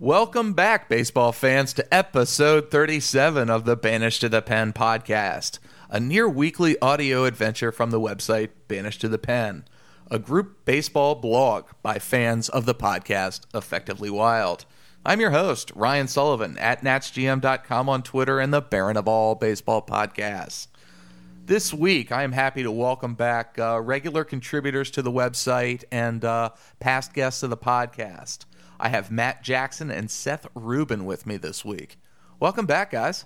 Welcome back, baseball fans, to episode 37 of the Banished to the Pen podcast, a near weekly audio adventure from the website Banished to the Pen, a group baseball blog by fans of the podcast Effectively Wild. I'm your host, Ryan Sullivan, at NatsGM.com on Twitter and the Baron of All Baseball Podcasts. This week, I am happy to welcome back uh, regular contributors to the website and uh, past guests of the podcast. I have Matt Jackson and Seth Rubin with me this week. Welcome back, guys.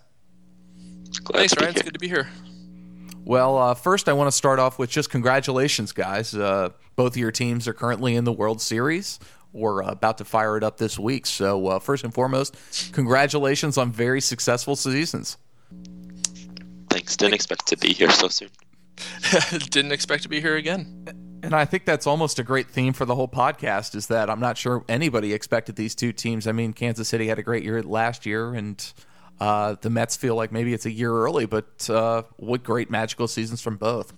Glad Thanks, Ryan. It's good to be here. Well, uh, first, I want to start off with just congratulations, guys. Uh, both of your teams are currently in the World Series. We're uh, about to fire it up this week. So, uh, first and foremost, congratulations on very successful seasons. Thanks. Didn't expect to be here so soon. Didn't expect to be here again. And I think that's almost a great theme for the whole podcast is that I'm not sure anybody expected these two teams. I mean, Kansas City had a great year last year, and uh, the Mets feel like maybe it's a year early, but uh, what great magical seasons from both.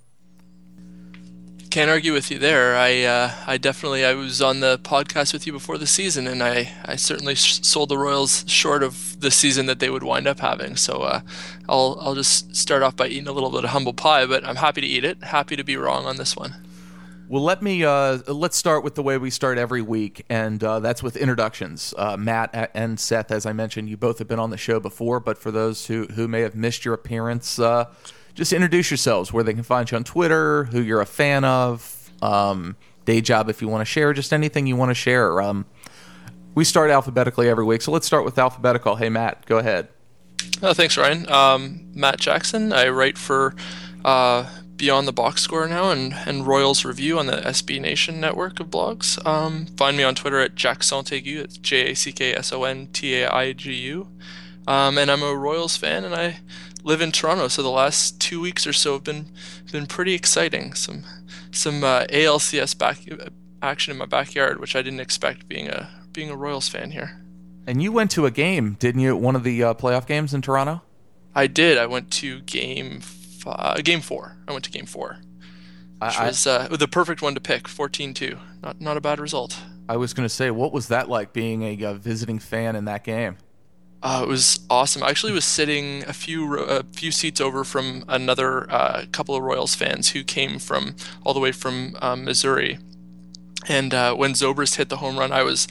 Can't argue with you there. I uh, I definitely I was on the podcast with you before the season, and I I certainly sh- sold the Royals short of the season that they would wind up having. So uh, I'll I'll just start off by eating a little bit of humble pie, but I'm happy to eat it. Happy to be wrong on this one. Well, let me uh, let's start with the way we start every week, and uh, that's with introductions. Uh, Matt and Seth, as I mentioned, you both have been on the show before, but for those who who may have missed your appearance, uh, just introduce yourselves, where they can find you on Twitter, who you're a fan of, um, day job if you want to share, just anything you want to share. Um, we start alphabetically every week, so let's start with alphabetical. Hey, Matt, go ahead. Oh, thanks, Ryan. Um, Matt Jackson. I write for uh, Beyond the Box Score now and, and Royals Review on the SB Nation network of blogs. Um, find me on Twitter at Jack Sontaigu. It's J A C K S O N T A I G U. Um, and I'm a Royals fan, and I live in Toronto. So the last two weeks or so have been been pretty exciting. Some some uh, ALCS back action in my backyard, which I didn't expect being a being a Royals fan here. And you went to a game, didn't you? One of the uh, playoff games in Toronto. I did. I went to game five, game four. I went to game four, which I, was uh, the perfect one to pick. 14-2. Not not a bad result. I was going to say, what was that like being a, a visiting fan in that game? Uh, it was awesome. I actually was sitting a few a few seats over from another uh, couple of Royals fans who came from all the way from um, Missouri. And uh, when Zobrist hit the home run, I was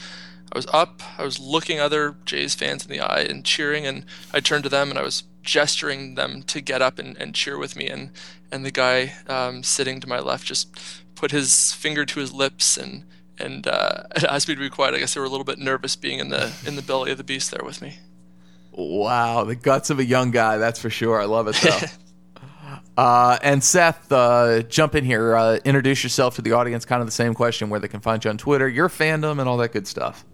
I was up. I was looking other Jays fans in the eye and cheering. And I turned to them and I was gesturing them to get up and, and cheer with me. And and the guy um, sitting to my left just put his finger to his lips and and uh, asked me to be quiet. I guess they were a little bit nervous being in the in the belly of the beast there with me. Wow, the guts of a young guy, that's for sure. I love it though. Uh, and Seth, uh, jump in here. Uh, introduce yourself to the audience. Kind of the same question where they can find you on Twitter, your fandom, and all that good stuff.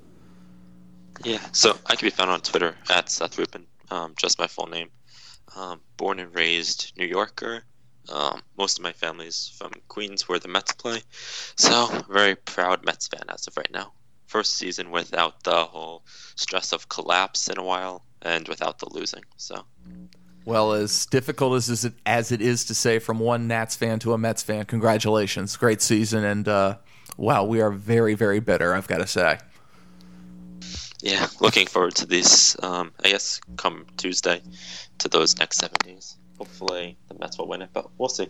Yeah, so I can be found on Twitter at Seth Rubin, um, just my full name. Um, born and raised New Yorker. Um, most of my family's from Queens, where the Mets play. So, very proud Mets fan as of right now. First season without the whole stress of collapse in a while, and without the losing. So. Well, as difficult as it as it is to say from one Nats fan to a Mets fan, congratulations, great season, and uh, wow, we are very very bitter. I've got to say. Yeah, looking forward to these. Um, I guess come Tuesday, to those next seven days. Hopefully, the Mets will win it, but we'll see.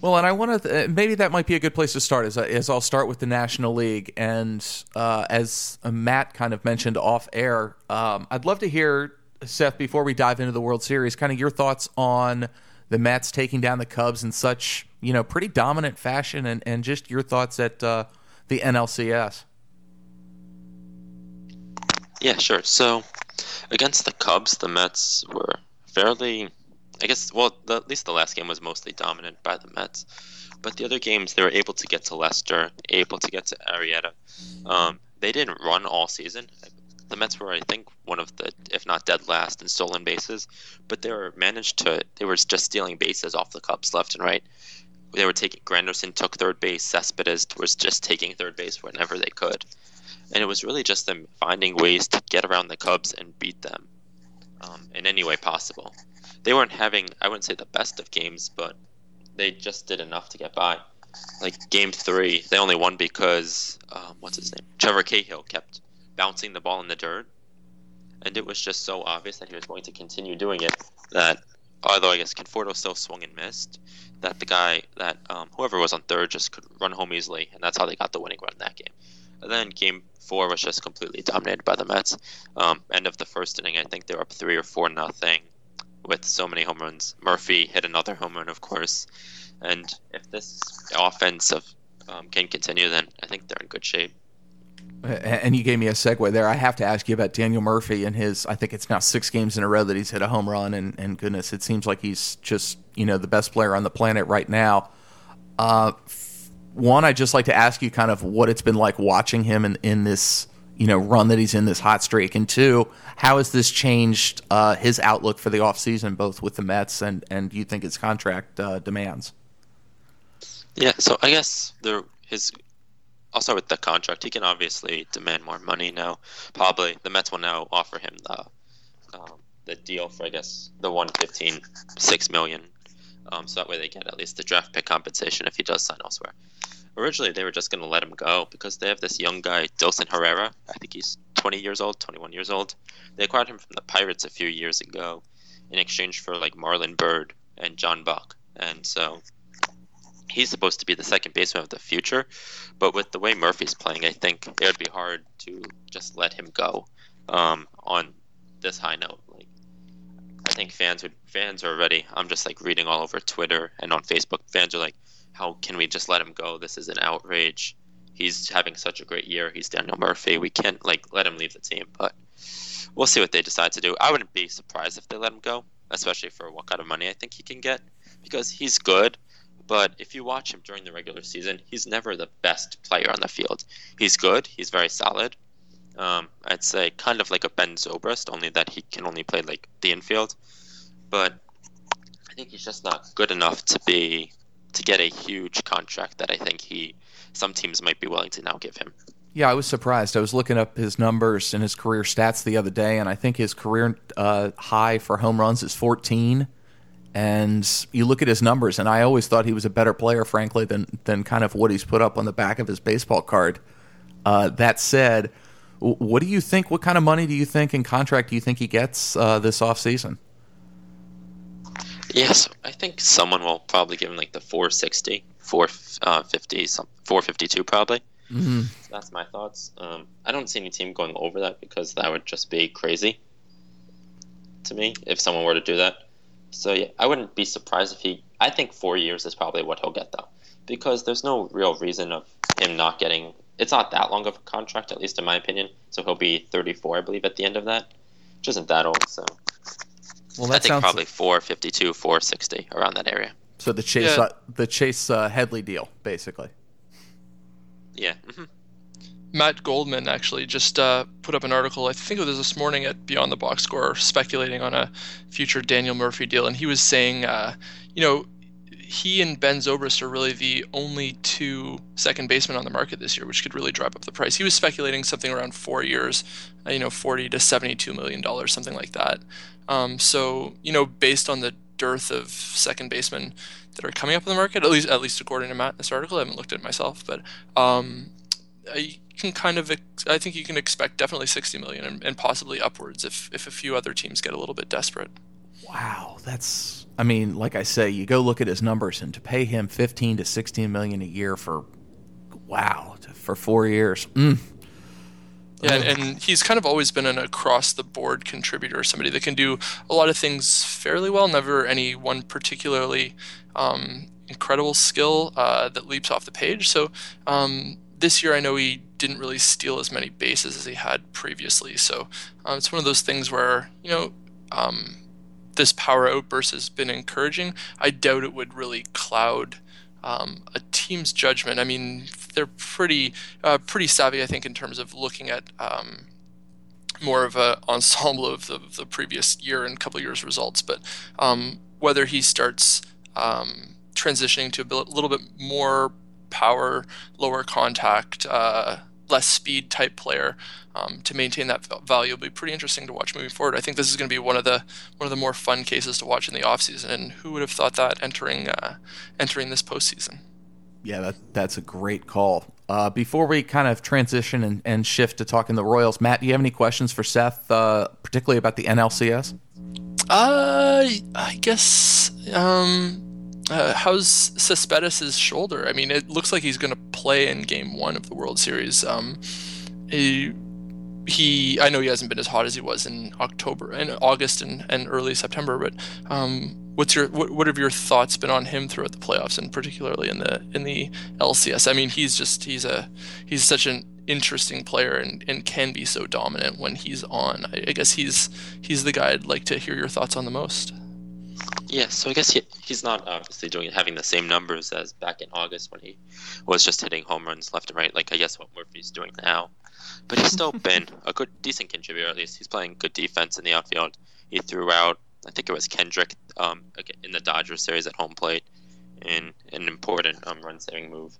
Well, and I want to th- maybe that might be a good place to start. As, as I'll start with the National League, and uh, as Matt kind of mentioned off air, um, I'd love to hear Seth, before we dive into the World Series, kind of your thoughts on the Mets taking down the Cubs in such you know pretty dominant fashion, and, and just your thoughts at uh, the NLCS. Yeah, sure. So against the Cubs, the Mets were fairly, I guess, well, the, at least the last game was mostly dominant by the Mets. But the other games, they were able to get to Lester, able to get to Arrieta. Um, they didn't run all season the Mets were, I think, one of the, if not dead last in stolen bases, but they were managed to, they were just stealing bases off the Cubs left and right. They were taking, Granderson took third base, Cespedes was just taking third base whenever they could. And it was really just them finding ways to get around the Cubs and beat them um, in any way possible. They weren't having, I wouldn't say the best of games, but they just did enough to get by. Like game three, they only won because, um, what's his name? Trevor Cahill kept bouncing the ball in the dirt, and it was just so obvious that he was going to continue doing it that although I guess Conforto still swung and missed, that the guy that um, whoever was on third just could run home easily, and that's how they got the winning run in that game. And then game four was just completely dominated by the Mets. Um, end of the first inning, I think they were up three or four nothing with so many home runs. Murphy hit another home run, of course. And if this offense of, um, can continue, then I think they're in good shape. And you gave me a segue there. I have to ask you about Daniel Murphy and his. I think it's now six games in a row that he's hit a home run, and, and goodness, it seems like he's just you know the best player on the planet right now. Uh, one, I'd just like to ask you kind of what it's been like watching him in, in this you know run that he's in this hot streak, and two, how has this changed uh, his outlook for the offseason, both with the Mets and and you think his contract uh, demands? Yeah, so I guess there his I'll start with the contract. He can obviously demand more money now. Probably the Mets will now offer him the um, the deal for I guess the one fifteen six million. Um, so that way they get at least the draft pick compensation if he does sign elsewhere. Originally they were just going to let him go because they have this young guy Dilson Herrera. I think he's 20 years old, 21 years old. They acquired him from the Pirates a few years ago in exchange for like Marlon Byrd and John Buck. And so he's supposed to be the second baseman of the future. But with the way Murphy's playing, I think it would be hard to just let him go um, on this high note. Like, I think fans would fans are already. I'm just like reading all over Twitter and on Facebook. Fans are like, "How can we just let him go? This is an outrage. He's having such a great year. He's Daniel Murphy. We can't like let him leave the team." But we'll see what they decide to do. I wouldn't be surprised if they let him go, especially for what kind of money I think he can get, because he's good but if you watch him during the regular season, he's never the best player on the field. He's good. He's very solid. Um, I'd say kind of like a Ben Zobrist, only that he can only play like the infield. But I think he's just not good enough to be to get a huge contract that I think he some teams might be willing to now give him. Yeah, I was surprised. I was looking up his numbers and his career stats the other day, and I think his career uh, high for home runs is 14 and you look at his numbers, and I always thought he was a better player, frankly, than than kind of what he's put up on the back of his baseball card. Uh, that said, what do you think? What kind of money do you think in contract do you think he gets uh, this offseason? Yes, I think someone will probably give him like the 460, 450, uh, 452 probably. Mm-hmm. That's my thoughts. Um, I don't see any team going over that because that would just be crazy to me if someone were to do that. So yeah, I wouldn't be surprised if he. I think four years is probably what he'll get though, because there's no real reason of him not getting. It's not that long of a contract, at least in my opinion. So he'll be 34, I believe, at the end of that, which isn't that old. So well, that I think probably 452, 460 around that area. So the Chase, yeah. uh, the Chase uh, Headley deal, basically. Yeah. Mm-hmm. Matt Goldman actually just uh, put up an article, I think it was this morning at Beyond the Box Score, speculating on a future Daniel Murphy deal. And he was saying, uh, you know, he and Ben Zobrist are really the only two second basemen on the market this year, which could really drive up the price. He was speculating something around four years, uh, you know, 40 to 72 million dollars, something like that. Um, so, you know, based on the dearth of second basemen that are coming up in the market, at least at least according to Matt this article, I haven't looked at it myself, but um, I, can kind of I think you can expect definitely 60 million and, and, possibly upwards if if a few other teams get a little bit desperate. Wow, that's I mean, like I say, you go look at his numbers and to pay him 15 to 16 million a year for wow, for 4 years. Mm. Yeah, and, he's kind of always been an across the board contributor, somebody that can do a lot of things fairly well, never any one particularly um, incredible skill uh, that leaps off the page. So um, this year, I know he didn't really steal as many bases as he had previously. So um, it's one of those things where, you know, um, this power outburst has been encouraging. I doubt it would really cloud um, a team's judgment. I mean, they're pretty uh, pretty savvy, I think, in terms of looking at um, more of an ensemble of the, the, previous year and couple years results. But um, whether he starts um, transitioning to a little bit more power, lower contact, uh, less speed type player um, to maintain that value will be pretty interesting to watch moving forward. I think this is going to be one of the one of the more fun cases to watch in the offseason, and who would have thought that entering uh, entering this postseason? Yeah, that, that's a great call. Uh, before we kind of transition and, and, shift to talking the Royals, Matt, do you have any questions for Seth, uh, particularly about the NLCS? Uh, I guess. Um, uh, how's Cespedes' shoulder? I mean, it looks like he's going to play in Game One of the World Series. Um, he, he, I know he hasn't been as hot as he was in October and August and, and early September, but um, what's your what, what have your thoughts been on him throughout the playoffs and particularly in the in the LCS? I mean, he's just he's a he's such an interesting player and, and can be so dominant when he's on. I, I guess he's he's the guy I'd like to hear your thoughts on the most. Yeah, so I guess he, he's not obviously doing having the same numbers as back in August when he was just hitting home runs left and right, like I guess what Murphy's doing now. But he's still been a good, decent contributor at least. He's playing good defense in the outfield. He threw out I think it was Kendrick um, in the Dodgers series at home plate in an important um, run saving move.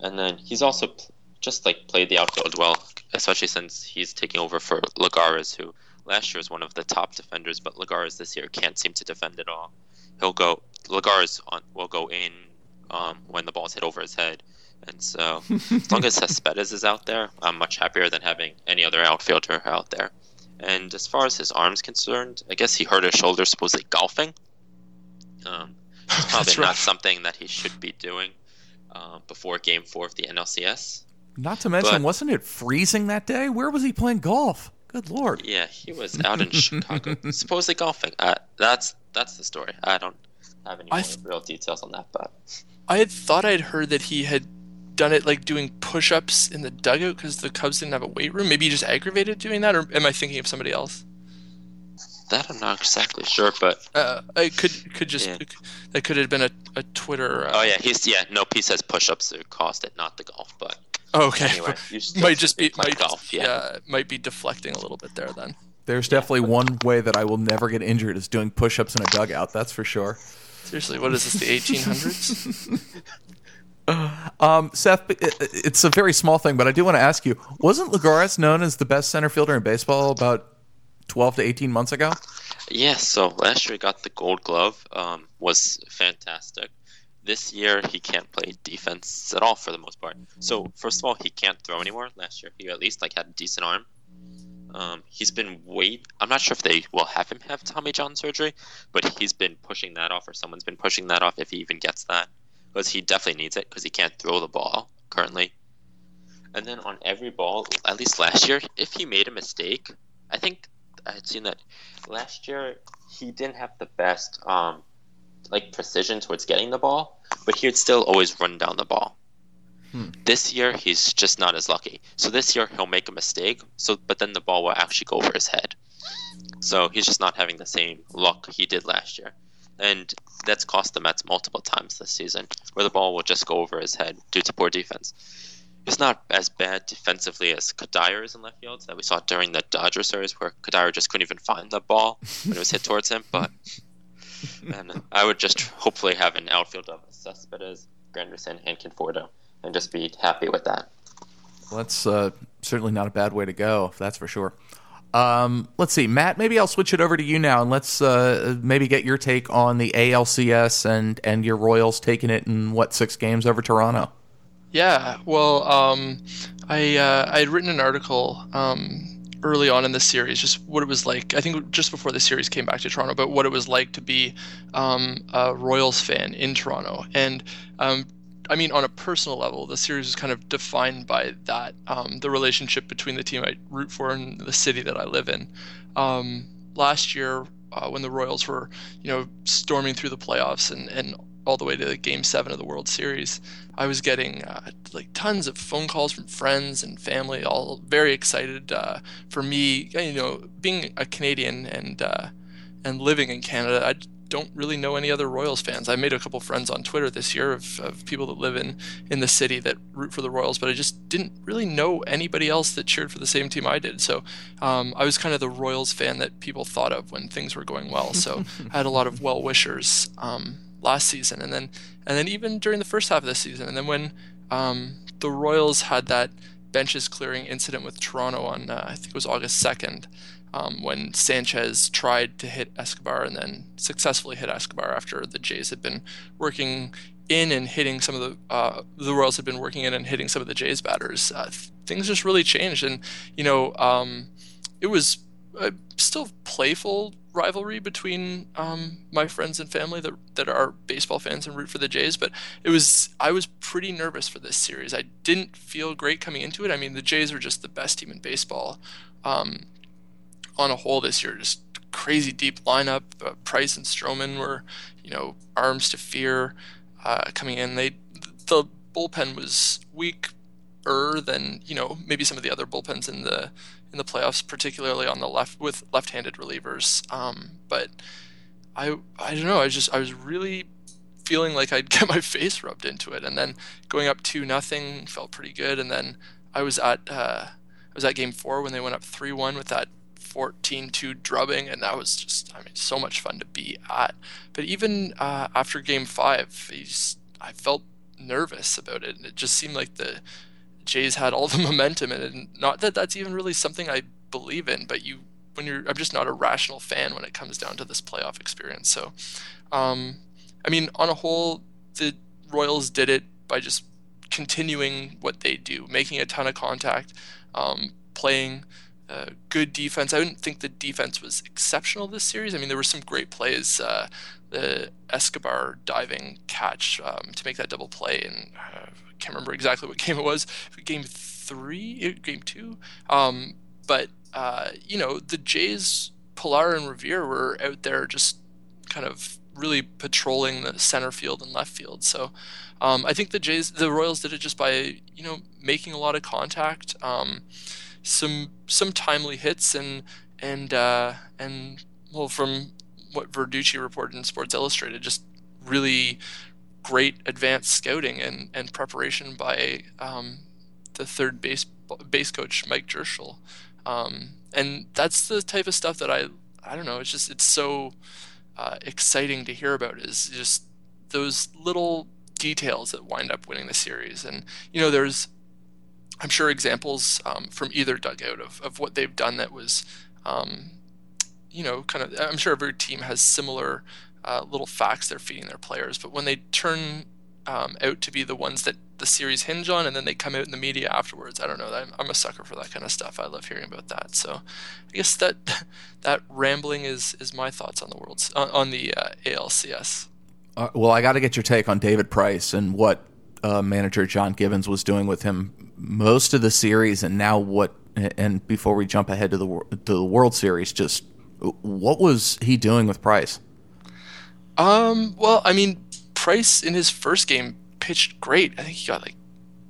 And then he's also just like played the outfield well, especially since he's taking over for Lagares, who last year was one of the top defenders, but Lagares this year can't seem to defend at all. He'll go Lagares on, will go in um, when the ball's hit over his head. And so, as long as Cespedes is out there, I'm much happier than having any other outfielder out there. And as far as his arm's concerned, I guess he hurt his shoulder supposedly golfing. Um, it's probably not something that he should be doing uh, before Game Four of the NLCS. Not to mention, but, wasn't it freezing that day? Where was he playing golf? Good lord. Yeah, he was out in Chicago, supposedly golfing. Uh, that's that's the story. I don't have any th- real details on that, but I had thought I'd heard that he had done it like doing push-ups in the dugout because the Cubs didn't have a weight room. Maybe he just aggravated doing that, or am I thinking of somebody else? That I'm not exactly sure, but uh, I could could just yeah. that could have been a, a Twitter. Uh, oh yeah, he's yeah. No, he says push-ups cost it, not the golf, but okay. Anyway, might just be might, golf, yeah. yeah, might be deflecting a little bit there then. There's definitely one way that I will never get injured is doing push-ups in a dugout. That's for sure. Seriously, what is this? The 1800s? Um, Seth, it's a very small thing, but I do want to ask you: Wasn't Lagares known as the best center fielder in baseball about twelve to eighteen months ago? Yeah. So last year he got the Gold Glove. Um, was fantastic. This year he can't play defense at all for the most part. So first of all, he can't throw anymore. Last year he at least like had a decent arm. Um, he's been wait. I'm not sure if they will have him have Tommy John surgery, but he's been pushing that off, or someone's been pushing that off if he even gets that because he definitely needs it because he can't throw the ball currently. And then on every ball, at least last year, if he made a mistake, I think I had seen that last year he didn't have the best um, like precision towards getting the ball, but he would still always run down the ball. Hmm. This year he's just not as lucky. So this year he'll make a mistake, so but then the ball will actually go over his head. So he's just not having the same luck he did last year and that's cost the Mets multiple times this season, where the ball will just go over his head due to poor defense. It's not as bad defensively as Cuddyer is in left field that we saw during the Dodger series, where Cuddyer just couldn't even find the ball when it was hit towards him. But and I would just hopefully have an outfield of Cespedes, Granderson, and Conforto, and just be happy with that. Well, that's uh, certainly not a bad way to go, that's for sure. Um, let's see, Matt. Maybe I'll switch it over to you now, and let's uh, maybe get your take on the ALCS and and your Royals taking it in what six games over Toronto. Yeah, well, um, I uh, I had written an article um, early on in the series, just what it was like. I think just before the series came back to Toronto, but what it was like to be um, a Royals fan in Toronto, and um, I mean, on a personal level, the series is kind of defined by that um, the relationship between the team I root for and the city that I live in. Um, last year, uh, when the Royals were, you know, storming through the playoffs and, and all the way to Game Seven of the World Series, I was getting uh, like tons of phone calls from friends and family, all very excited. Uh, for me, you know, being a Canadian and uh, and living in Canada, I don't really know any other Royals fans. I made a couple friends on Twitter this year of, of people that live in, in the city that root for the Royals, but I just didn't really know anybody else that cheered for the same team I did. So um, I was kind of the Royals fan that people thought of when things were going well. So I had a lot of well wishers um, last season, and then and then even during the first half of the season, and then when um, the Royals had that benches clearing incident with Toronto on uh, I think it was August second um, when Sanchez tried to hit Escobar and then successfully hit Escobar after the Jays had been working in and hitting some of the uh, the Royals had been working in and hitting some of the Jays batters, uh, things just really changed. And you know, um, it was a still playful rivalry between um, my friends and family that that are baseball fans and root for the Jays. But it was I was pretty nervous for this series. I didn't feel great coming into it. I mean, the Jays were just the best team in baseball um, on a whole this year. Just crazy deep lineup. Uh, Price and Stroman were you know arms to fear uh, coming in. They the bullpen was weaker than you know maybe some of the other bullpens in the in the playoffs, particularly on the left with left-handed relievers. Um, but I I don't know. I just I was really feeling like I'd get my face rubbed into it, and then going up two nothing felt pretty good. And then I was at uh, I was at game four when they went up three one with that 14-2 drubbing, and that was just I mean so much fun to be at. But even uh, after game five, I felt nervous about it, and it just seemed like the Jays had all the momentum in it. And not that that's even really something I believe in, but you when you're I'm just not a rational fan when it comes down to this playoff experience. So, um, I mean, on a whole, the Royals did it by just continuing what they do, making a ton of contact, um, playing uh, good defense. I didn't think the defense was exceptional this series. I mean, there were some great plays. Uh, the Escobar diving catch um, to make that double play, and uh, can't remember exactly what game it was. Game three, uh, game two. Um, but uh, you know, the Jays, Pillar and Revere were out there just kind of really patrolling the center field and left field. So um, I think the Jays, the Royals did it just by you know making a lot of contact. Um, some some timely hits and and uh, and well from what Verducci reported in Sports Illustrated, just really great advanced scouting and, and preparation by um, the third base base coach Mike Jirschele. Um, and that's the type of stuff that I I don't know. It's just it's so uh, exciting to hear about. Is just those little details that wind up winning the series. And you know, there's I'm sure examples um, from either dugout of, of what they've done that was, um, you know, kind of. I'm sure every team has similar uh, little facts they're feeding their players, but when they turn um, out to be the ones that the series hinge on, and then they come out in the media afterwards. I don't know. I'm, I'm a sucker for that kind of stuff. I love hearing about that. So, I guess that that rambling is is my thoughts on the world's on, on the uh, ALCS. Uh, well, I got to get your take on David Price and what uh, manager John Gibbons was doing with him most of the series, and now what? And before we jump ahead to the to the World Series, just what was he doing with Price? Um. Well, I mean, Price in his first game pitched great. I think he got like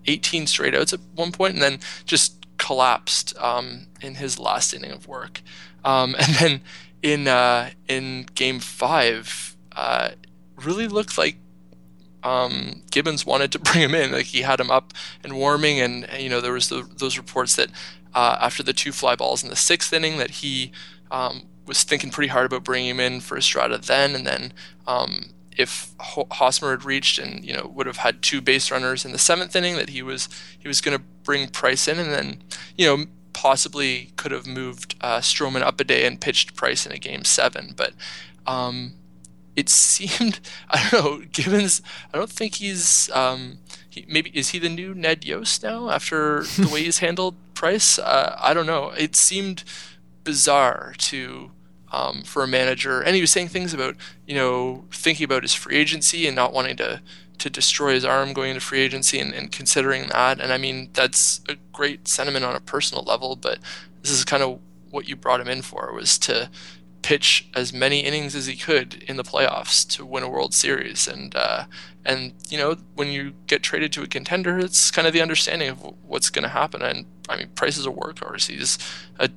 18 straight outs at one point, and then just collapsed um, in his last inning of work. Um, and then in uh, in Game Five, uh, really looked like um, Gibbons wanted to bring him in. Like he had him up and warming, and you know there was the, those reports that uh, after the two fly balls in the sixth inning that he um, was thinking pretty hard about bringing him in for Estrada then, and then um, if Hosmer had reached and you know would have had two base runners in the seventh inning, that he was he was going to bring Price in, and then you know possibly could have moved uh, Stroman up a day and pitched Price in a game seven, but. Um, it seemed I don't know Gibbons. I don't think he's um, he, maybe is he the new Ned Yost now after the way he's handled Price. Uh, I don't know. It seemed bizarre to um, for a manager, and he was saying things about you know thinking about his free agency and not wanting to to destroy his arm going into free agency and, and considering that. And I mean that's a great sentiment on a personal level, but this is kind of what you brought him in for was to pitch as many innings as he could in the playoffs to win a World Series. And uh, and you know when you get traded to a contender, it's kind of the understanding of what's going to happen. And I mean, Price is a workhorse. He's a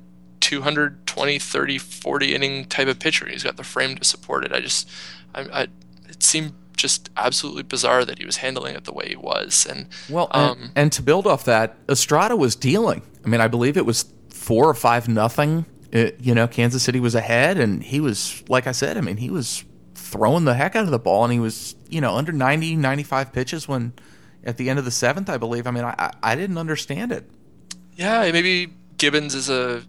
220, 30, 40 inning type of pitcher. He's got the frame to support it. I just, I, I it seemed just absolutely bizarre that he was handling it the way he was. And well, um, and, and to build off that, Estrada was dealing. I mean, I believe it was four or five nothing it, you know, Kansas City was ahead, and he was, like I said, I mean, he was throwing the heck out of the ball, and he was, you know, under 90, 95 pitches when at the end of the seventh, I believe. I mean, I, I didn't understand it. Yeah, maybe Gibbons is a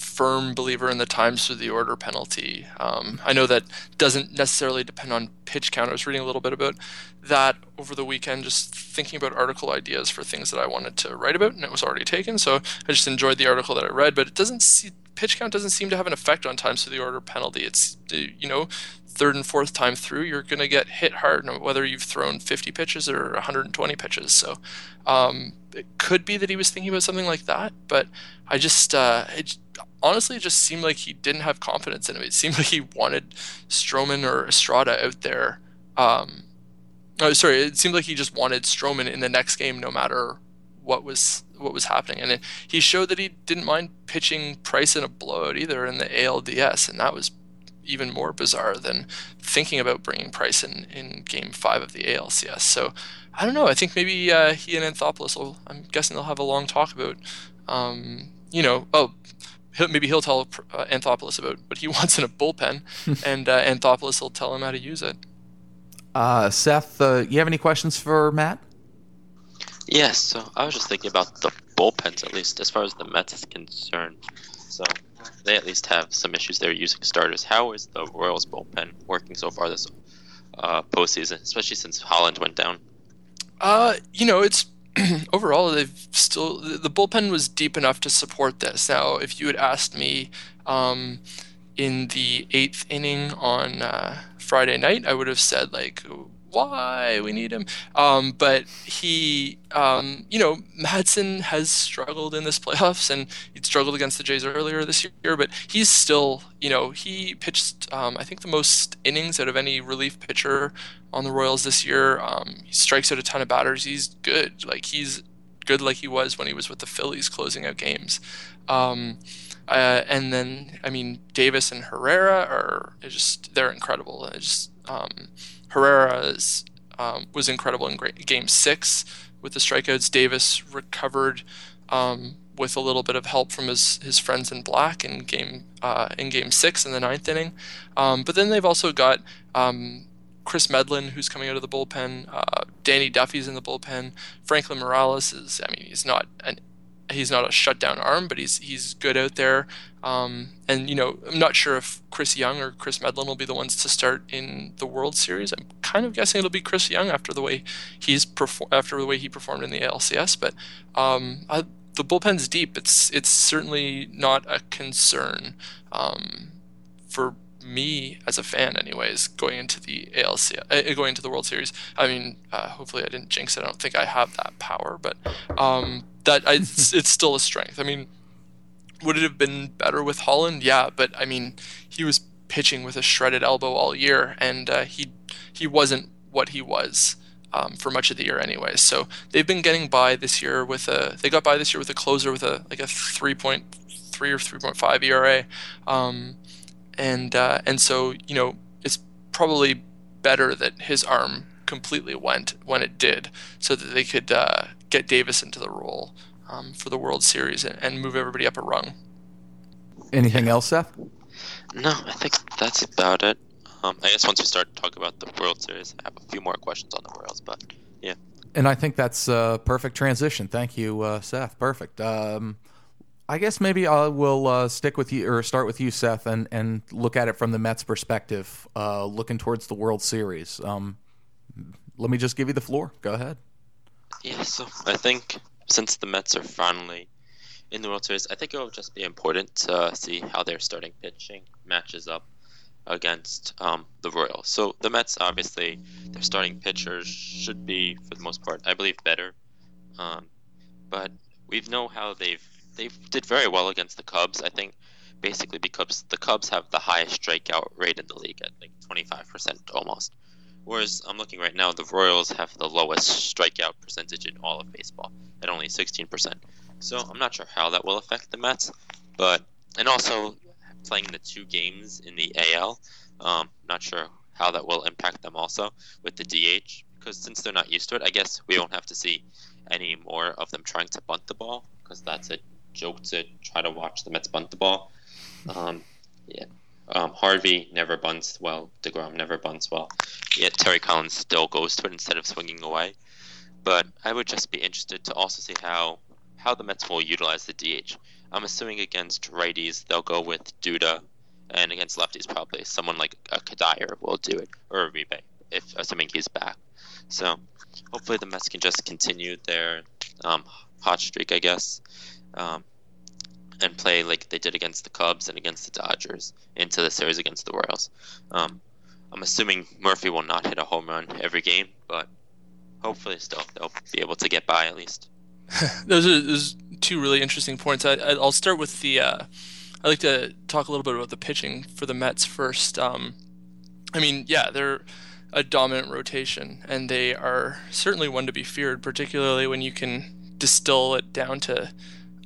firm believer in the times through the order penalty. Um, I know that doesn't necessarily depend on pitch count. I was reading a little bit about that over the weekend, just thinking about article ideas for things that I wanted to write about, and it was already taken. So I just enjoyed the article that I read, but it doesn't see pitch count doesn't seem to have an effect on times through the order penalty. It's you know third and fourth time through, you're going to get hit hard, whether you've thrown 50 pitches or 120 pitches. So um, it could be that he was thinking about something like that, but I just, uh, it, honestly, it just seemed like he didn't have confidence in him. It seemed like he wanted Stroman or Estrada out there. Um, oh, sorry, it seemed like he just wanted Stroman in the next game, no matter what was what was happening. And it, he showed that he didn't mind pitching Price in a blowout either in the ALDS, and that was even more bizarre than thinking about bringing Price in, in Game Five of the ALCS. So I don't know. I think maybe uh, he and Anthopoulos will. I'm guessing they'll have a long talk about, um, you know, oh. He'll, maybe he'll tell uh, Anthopoulos about what he wants in a bullpen, and uh, Anthopoulos will tell him how to use it. Uh, Seth, uh, you have any questions for Matt? Yes. So I was just thinking about the bullpens, at least as far as the Mets is concerned. So they at least have some issues there using starters. How is the Royals bullpen working so far this uh, postseason, especially since Holland went down? Uh, you know, it's overall they've still the bullpen was deep enough to support this. Now, if you had asked me um, in the eighth inning on uh, Friday night, I would have said like why we need him. Um, but he, um, you know, Madsen has struggled in this playoffs, and he struggled against the Jays earlier this year. But he's still, you know, he pitched, um, I think, the most innings out of any relief pitcher on the Royals this year. Um, he strikes out a ton of batters. He's good. Like he's good, like he was when he was with the Phillies closing out games. Um, uh, and then, I mean, Davis and Herrera are just, they're incredible. It's just, um, Herrera um, was incredible in game six with the strikeouts. Davis recovered um, with a little bit of help from his, his friends in black in game uh, in game six in the ninth inning. Um, but then they've also got um, Kris Medlen, who's coming out of the bullpen. Uh, Danny Duffy's in the bullpen. Franklin Morales is, I mean, he's not an he's not a shutdown arm, but he's he's good out there. Um, and you know, I'm not sure if Chris Young or Chris Medlen will be the ones to start in the World Series. I'm kind of guessing it'll be Chris Young after the way he's perfor- after the way he performed in the ALCS. But um, I, the bullpen's deep. It's it's certainly not a concern um, for me as a fan, anyways, going into the ALC, uh, going into the World Series. I mean, uh, hopefully I didn't jinx it. I don't think I have that power, but um, that I, it's, it's still a strength. I mean, would it have been better with Holland? Yeah, but I mean, he was pitching with a shredded elbow all year, and uh, he he wasn't what he was um, for much of the year anyway. So they've been getting by this year with a they got by this year with a closer with a like a three point three or three point five ERA. Um, and uh, and so you know it's probably better that his arm completely went when it did, so that they could uh, get Davis into the role um, for the World Series and, and, move everybody up a rung. Anything else, Seth? No, I think that's about it. Um, I guess once we start to talk about the World Series, I have a few more questions on the Royals, but yeah. And I think that's a perfect transition. Thank you, uh, Seth. Perfect. Um, I guess maybe I will uh, stick with you or start with you, Seth, and, and look at it from the Mets' perspective, uh, looking towards the World Series. Um, let me just give you the floor. Go ahead. Yeah, so I think since the Mets are finally in the World Series, I think it will just be important to see how their starting pitching matches up against um, the Royals. So the Mets, obviously, their starting pitchers should be, for the most part, I believe, better. Um, but we know how they've they did very well against the Cubs. I think basically because the Cubs have the highest strikeout rate in the league at like 25% almost. Whereas I'm looking right now, the Royals have the lowest strikeout percentage in all of baseball at only 16%. So I'm not sure how that will affect the Mets, but and also playing the two games in the AL, um, not sure how that will impact them also with the DH because since they're not used to it, I guess we won't have to see any more of them trying to bunt the ball because that's a joke to try to watch the Mets bunt the ball. Um, yeah. Um, Harvey never bunts well. Degrom never bunts well. Yet Terry Collins still goes to it instead of swinging away. But I would just be interested to also see how how the Mets will utilize the DH. I'm assuming against righties they'll go with Duda, and against lefties probably someone like a Cuddyer will do it or a Uribe if assuming he's back. So hopefully the Mets can just continue their um, hot streak, I guess, um, and play like they did against the Cubs and against the Dodgers into the series against the Royals. Um, I'm assuming Murphy will not hit a home run every game, but hopefully still they'll be able to get by at least. those are those two really interesting points. I, will start with the. Uh, I'd like to talk a little bit about the pitching for the Mets first. Um, I mean, yeah, they're a dominant rotation, and they are certainly one to be feared, particularly when you can distill it down to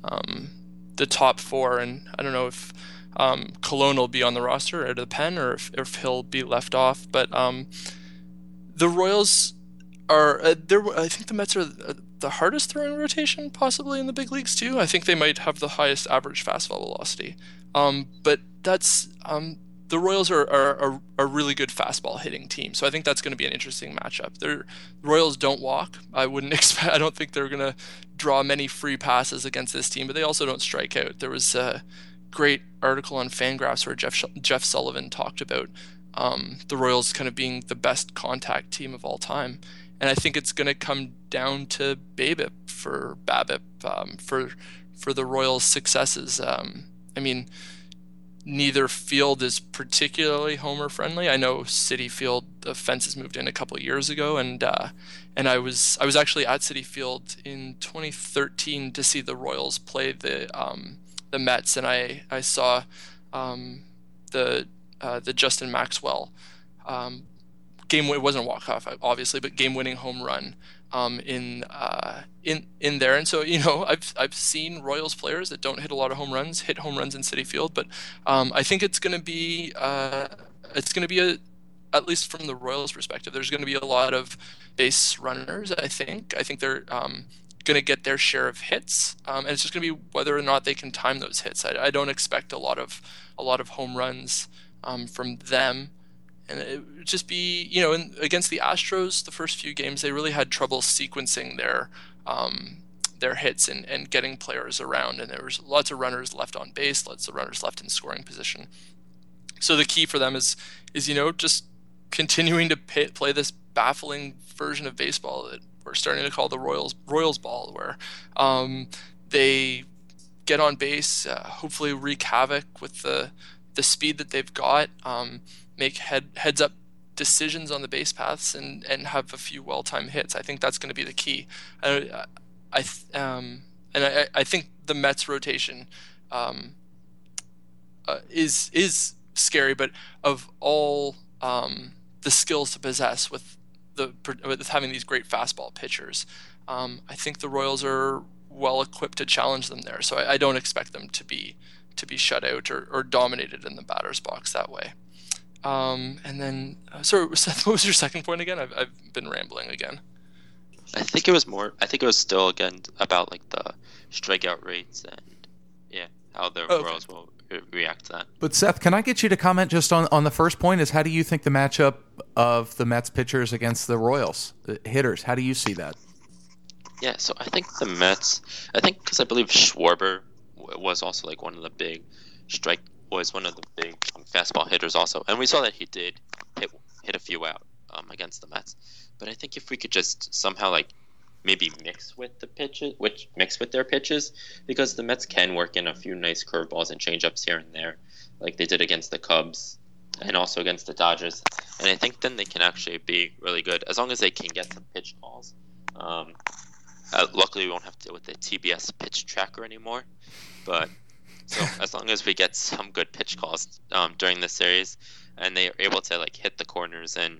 um, the top four. And I don't know if um, Colon will be on the roster out of the pen or if, if he'll be left off, but um, the Royals are uh, there. I think the Mets are uh, the hardest throwing rotation possibly in the big leagues too. I think they might have the highest average fastball velocity. Um, but that's um, the Royals are, are, a really good fastball hitting team, so I think that's going to be an interesting matchup. The Royals don't walk. I wouldn't expect. I don't think they're going to draw many free passes against this team, but they also don't strike out. There was a great article on Fangraphs where Jeff Jeff Sullivan talked about um, the Royals kind of being the best contact team of all time, and I think it's going to come down to BABIP for BABIP um, for for the Royals' successes. Um, I mean neither field is particularly homer friendly. I know Citi Field the fences moved in a couple years ago, and uh, and I was I was actually at Citi Field in 2013 to see the Royals play the um, the Mets, and I I saw um, the uh, the Justin Maxwell um, game. It wasn't walk off, obviously, but game winning home run um, in uh, in in there. And so you know, I've I've seen Royals players that don't hit a lot of home runs hit home runs in Citi Field, but um, I think it's going to be uh, it's going to be a at least from the Royals' perspective, there's going to be a lot of base runners. I think I think they're um, going to get their share of hits, um, and it's just going to be whether or not they can time those hits. I, I don't expect a lot of a lot of home runs um, from them and it would just be you know in, against the Astros the first few games they really had trouble sequencing their um, their hits and, and getting players around and there was lots of runners left on base lots of runners left in scoring position. So the key for them is is you know just continuing to pay, play this baffling version of baseball that we're starting to call the Royals Royals ball where um, they get on base uh, hopefully wreak havoc with the the speed that they've got. Um, make head heads up decisions on the base paths and and have a few well timed hits. I think that's going to be the key. I, I um and I I think the Mets rotation um uh, is is scary, but of all um the skills to possess with the with having these great fastball pitchers, um, I think the Royals are well equipped to challenge them there. So I, I don't expect them to be to be shut out or, or dominated in the batter's box that way. Um, and then, uh, sorry, Seth, what was your second point again? I've, I've been rambling again. I think it was more. I think it was still again about like the strikeout rates and yeah, how the oh, Royals will react to that. But Seth, can I get you to comment just on on the first point? Is how do you think the matchup of the Mets pitchers against the Royals the hitters? How do you see that? Yeah, so I think the Mets. I think because I believe Schwarber was also like one of the big strike was one of the big um, fastball hitters also, and we saw that he did hit hit a few out um, against the Mets. But I think if we could just somehow like maybe mix with the pitches, which mix with their pitches, because the Mets can work in a few nice curveballs and changeups here and there, like they did against the Cubs and also against the Dodgers. And I think then they can actually be really good as long as they can get some pitch calls. Um, uh, luckily, we won't have to deal with the TBS pitch tracker anymore, but so as long as we get some good pitch calls um, during the series, and they are able to like hit the corners and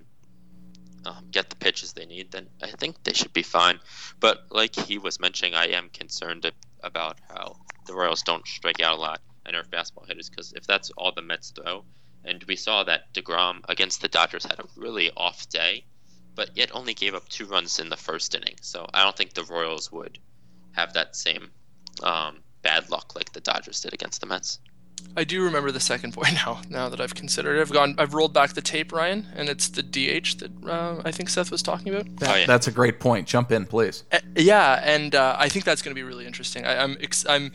um, get the pitches they need, then I think they should be fine. But like he was mentioning, I am concerned about how the Royals don't strike out a lot and are fastball hitters because if that's all the Mets throw, and we saw that Degrom against the Dodgers had a really off day, but yet only gave up two runs in the first inning. So I don't think the Royals would have that same um, bad luck like the Dodgers did against the Mets. I do remember the second boy now. Now that I've considered it, I've gone, I've rolled back the tape, Ryan, and it's the DH that uh, I think Seth was talking about. That, oh, yeah. That's a great point. Jump in, please. Uh, yeah, and uh, I think that's going to be really interesting. I, am I'm, I'm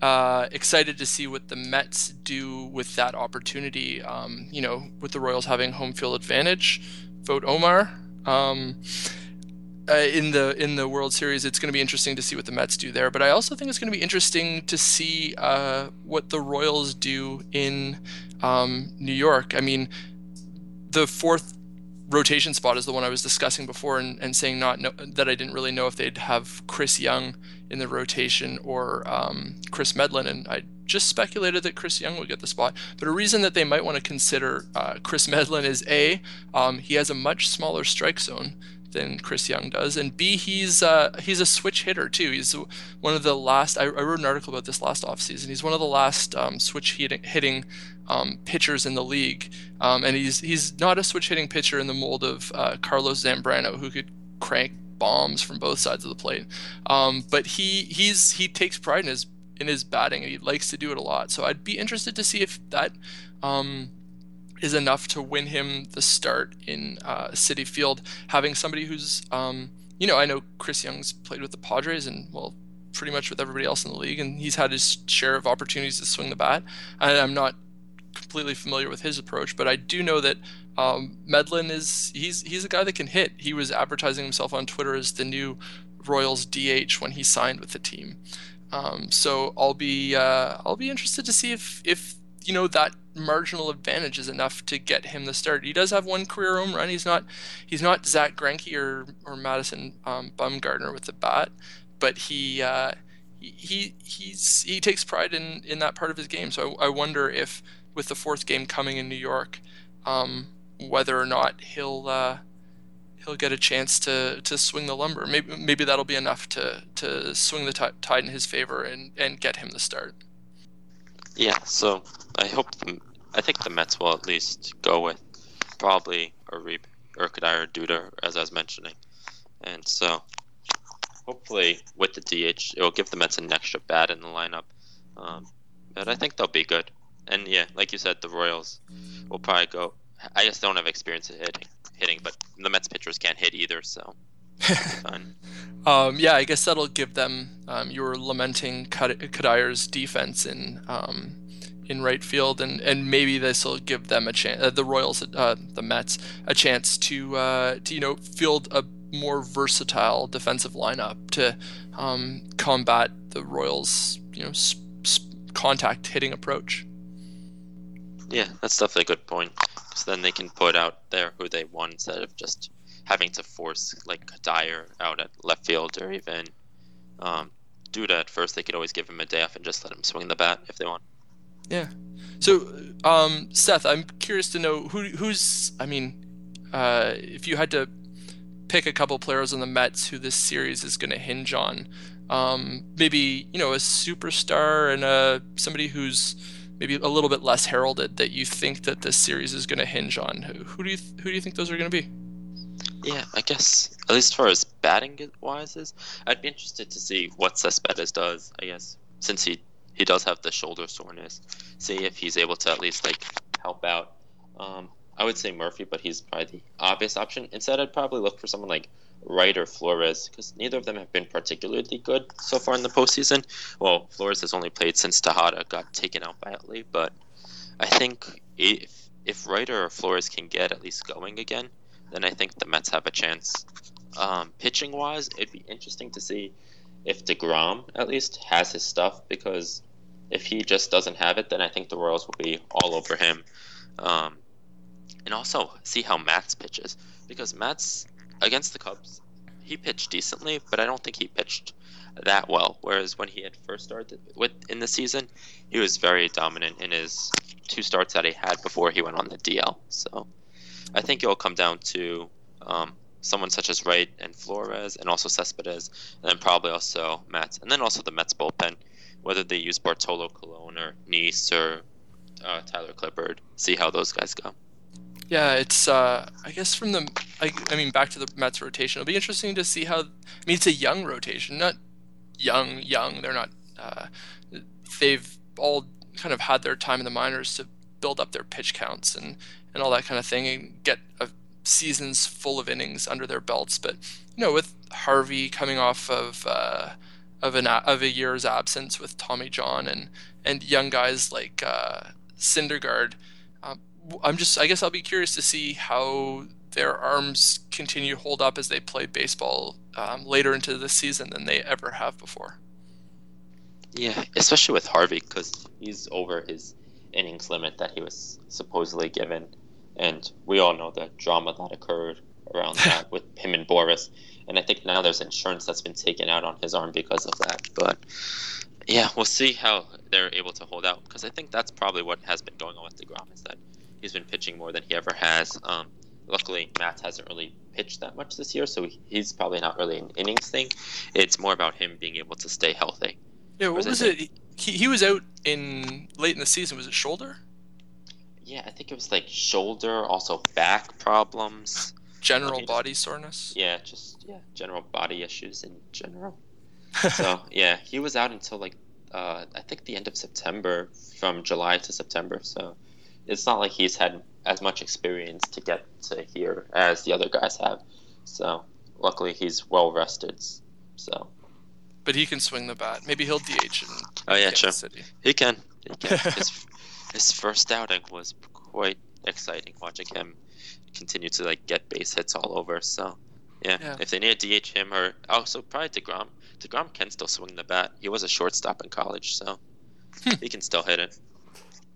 uh, excited to see what the Mets do with that opportunity. Um, you know, with the Royals having home field advantage, vote Omar. Um, uh, in the in the World Series, it's going to be interesting to see what the Mets do there. But I also think it's going to be interesting to see uh, what the Royals do in um, New York. I mean, the fourth rotation spot is the one I was discussing before and, and saying not know, that I didn't really know if they'd have Chris Young in the rotation or um, Kris Medlen, and I just speculated that Chris Young would get the spot. But a reason that they might want to consider uh, Kris Medlen is a um, he has a much smaller strike zone than Chris Young does, and B he's uh, he's a switch hitter too. He's one of the last. I, I wrote an article about this last offseason. He's one of the last um, switch hitting, hitting um, pitchers in the league, um, and he's he's not a switch hitting pitcher in the mold of uh, Carlos Zambrano, who could crank bombs from both sides of the plate. Um, but he he's he takes pride in his in his batting, and he likes to do it a lot. So I'd be interested to see if that um, is enough to win him the start in uh, Citi Field. Having somebody who's um, you know I know Chris Young's played with the Padres and well pretty much with everybody else in the league, and he's had his share of opportunities to swing the bat. And I'm not completely familiar with his approach, but I do know that um, Medlen is he's he's a guy that can hit. He was advertising himself on Twitter as the new Royals DH when he signed with the team. Um, so I'll be uh, I'll be interested to see if if you know that marginal advantage is enough to get him the start. He does have one career home run. He's not he's not Zack Greinke or or Madison um, Bumgarner with the bat, but he. Uh, he he's he takes pride in in that part of his game. So I, I wonder if with the fourth game coming in New York, um, whether or not he'll uh, he'll get a chance to to swing the lumber. Maybe maybe that'll be enough to to swing the t- tide in his favor and and get him the start. Yeah. So I hope the, I think the Mets will at least go with probably Uribe, Urquidy or Duda, as I was mentioning, and so hopefully with the DH, it will give the Mets an extra bat in the lineup. Um, but I think they'll be good. And yeah, like you said, the Royals will probably go. I just don't have experience at hitting, hitting, but the Mets pitchers can't hit either, so. Um, yeah, I guess that'll give them. Um, you were lamenting Cuddyer's defense in um, in right field, and, and maybe this will give them a chance. Uh, the Royals, uh, the Mets, a chance to uh, to you know field a more versatile defensive lineup to um, combat the Royals, you know, sp- sp- contact hitting approach. Yeah, that's definitely a good point. So then they can put out there who they want instead of just having to force like Dyer out at left field or even um, Duda at first. They could always give him a day off and just let him swing the bat if they want. Yeah. So, um, Seth, I'm curious to know who who's. I mean, uh, if you had to pick a couple players on the Mets who this series is going to hinge on, um, maybe you know a superstar and a uh, somebody who's maybe a little bit less heralded that you think that this series is going to hinge on? Who, who do you who do you think those are going to be? Yeah, I guess at least for as batting wise is, I'd be interested to see what Cespedes does. I guess since he he does have the shoulder soreness, see if he's able to at least like help out. Um, I would say Murphy, but he's probably the obvious option. Instead, I'd probably look for someone like Wright or Flores because neither of them have been particularly good so far in the postseason. Well, Flores has only played since Tejada got taken out by Utley, but I think if if Wright or Flores can get at least going again, then I think the Mets have a chance. Um, pitching wise, it'd be interesting to see if Degrom at least has his stuff because if he just doesn't have it, then I think the Royals will be all over him. Um, and also see how Matz pitches because Matz against the Cubs, he pitched decently, but I don't think he pitched that well. Whereas when he had first started with in the season, he was very dominant in his two starts that he had before he went on the DL. So I think it will come down to um, someone such as Wright and Flores, and also Cespedes, and then probably also Mets, and then also the Mets bullpen, whether they use Bartolo Colon or Niese or uh, Tyler Clippard. See how those guys go. Yeah, it's uh, I guess from the I, I mean back to the Mets rotation. It'll be interesting to see how. I mean, it's a young rotation, not young, young. They're not. Uh, they've all kind of had their time in the minors to build up their pitch counts and and all that kind of thing, and get a seasons full of innings under their belts. But you know, with Harvey coming off of uh, of an of a year's absence with Tommy John and and young guys like uh, Syndergaard. Um, I'm just I guess I'll be curious to see how their arms continue to hold up as they play baseball um, later into the season than they ever have before. Yeah, especially with Harvey because he's over his innings limit that he was supposedly given, and we all know the drama that occurred around that with him and Boras. And I think now there's insurance that's been taken out on his arm because of that. But yeah, we'll see how they're able to hold out because I think that's probably what has been going on with Degrom is that he's been pitching more than he ever has. Um, luckily, Matz hasn't really pitched that much this year, so he's probably not really an innings thing. It's more about him being able to stay healthy. Yeah, what was it? He, he was out in late in the season. Was it shoulder? Yeah, I think it was like shoulder, also back problems general body soreness. Yeah, just yeah, general body issues in general. so yeah, he was out until like uh, I think the end of September, from July to September. So it's not like he's had as much experience to get to here as the other guys have. So luckily he's well rested. So. But he can swing the bat. Maybe he'll DH. In oh yeah, sure. City. He can. He can. his, his first outing was quite exciting watching him continue to like get base hits all over. So yeah, yeah. if they need to DH him or also probably Degrom. Degrom can still swing the bat. He was a shortstop in college, so hmm. he can still hit it.